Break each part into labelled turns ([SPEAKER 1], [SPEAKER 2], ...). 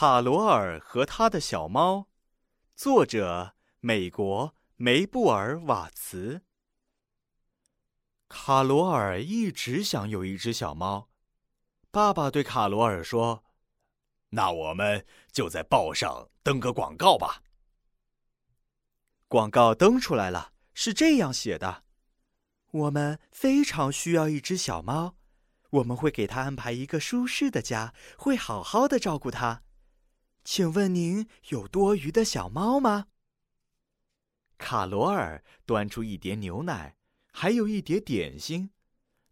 [SPEAKER 1] 卡罗尔和他的小猫，作者美国梅布尔瓦茨。卡罗尔一直想有一只小猫。爸爸对卡罗尔说：“
[SPEAKER 2] 那我们就在报上登个广告吧。”
[SPEAKER 1] 广告登出来了，是这样写的：“我们非常需要一只小猫，我们会给它安排一个舒适的家，会好好的照顾它。”请问您有多余的小猫吗？卡罗尔端出一碟牛奶，还有一碟点心。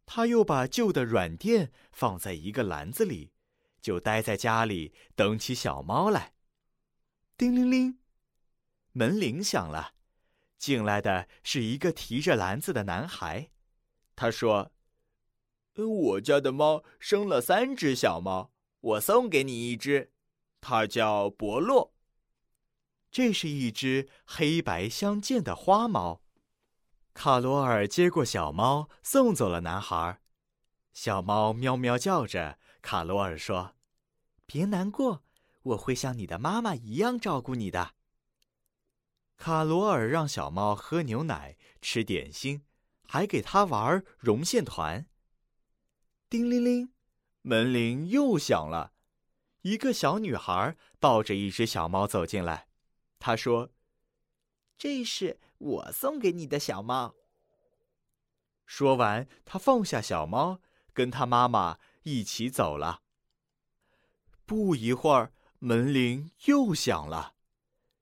[SPEAKER 1] 他又把旧的软垫放在一个篮子里，就待在家里等起小猫来。叮铃铃，门铃响了，进来的是一个提着篮子的男孩。他说：“
[SPEAKER 3] 我家的猫生了三只小猫，我送给你一只。”它叫伯洛。
[SPEAKER 1] 这是一只黑白相间的花猫。卡罗尔接过小猫，送走了男孩。小猫喵喵叫着。卡罗尔说：“别难过，我会像你的妈妈一样照顾你的。”卡罗尔让小猫喝牛奶、吃点心，还给它玩绒线团。叮铃铃，门铃又响了。一个小女孩抱着一只小猫走进来，她说：“
[SPEAKER 4] 这是我送给你的小猫。”
[SPEAKER 1] 说完，她放下小猫，跟她妈妈一起走了。不一会儿，门铃又响了，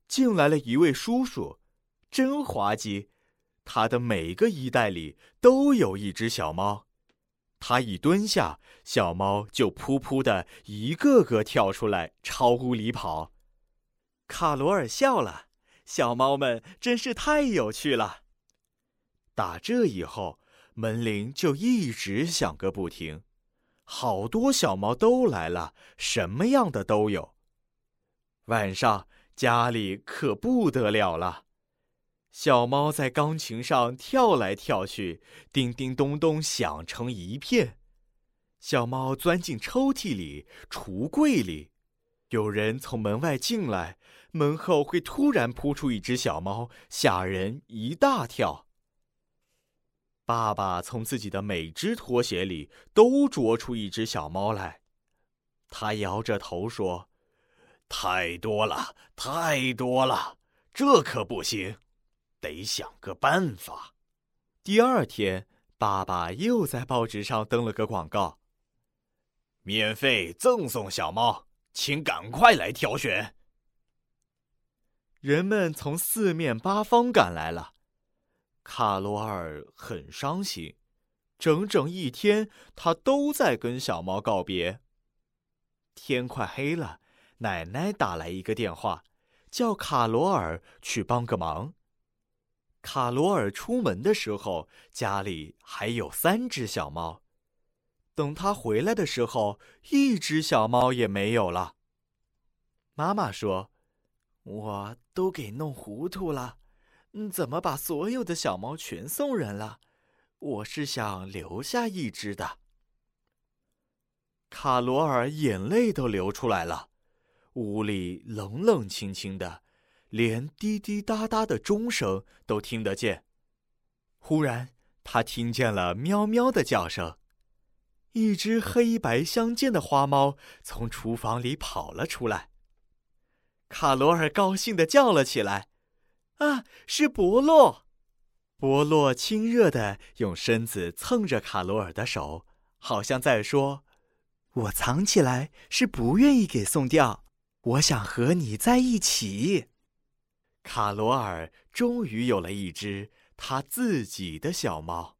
[SPEAKER 1] 进来了一位叔叔，真滑稽，他的每个衣袋里都有一只小猫。他一蹲下，小猫就噗噗的一个个跳出来，朝屋里跑。卡罗尔笑了，小猫们真是太有趣了。打这以后，门铃就一直响个不停，好多小猫都来了，什么样的都有。晚上家里可不得了了。小猫在钢琴上跳来跳去，叮叮咚咚响成一片。小猫钻进抽屉里、橱柜里，有人从门外进来，门后会突然扑出一只小猫，吓人一大跳。爸爸从自己的每只拖鞋里都捉出一只小猫来，他摇着头说：“
[SPEAKER 2] 太多了，太多了，这可不行。”得想个办法。
[SPEAKER 1] 第二天，爸爸又在报纸上登了个广告：
[SPEAKER 2] 免费赠送小猫，请赶快来挑选。
[SPEAKER 1] 人们从四面八方赶来了，卡罗尔很伤心，整整一天他都在跟小猫告别。天快黑了，奶奶打来一个电话，叫卡罗尔去帮个忙。卡罗尔出门的时候，家里还有三只小猫。等他回来的时候，一只小猫也没有了。妈妈说：“我都给弄糊涂了，怎么把所有的小猫全送人了？我是想留下一只的。”卡罗尔眼泪都流出来了，屋里冷冷清清的。连滴滴答答的钟声都听得见。忽然，他听见了喵喵的叫声，一只黑白相间的花猫从厨房里跑了出来。卡罗尔高兴地叫了起来：“啊，是伯洛！”伯洛亲热地用身子蹭着卡罗尔的手，好像在说：“我藏起来是不愿意给送掉，我想和你在一起。”卡罗尔终于有了一只他自己的小猫。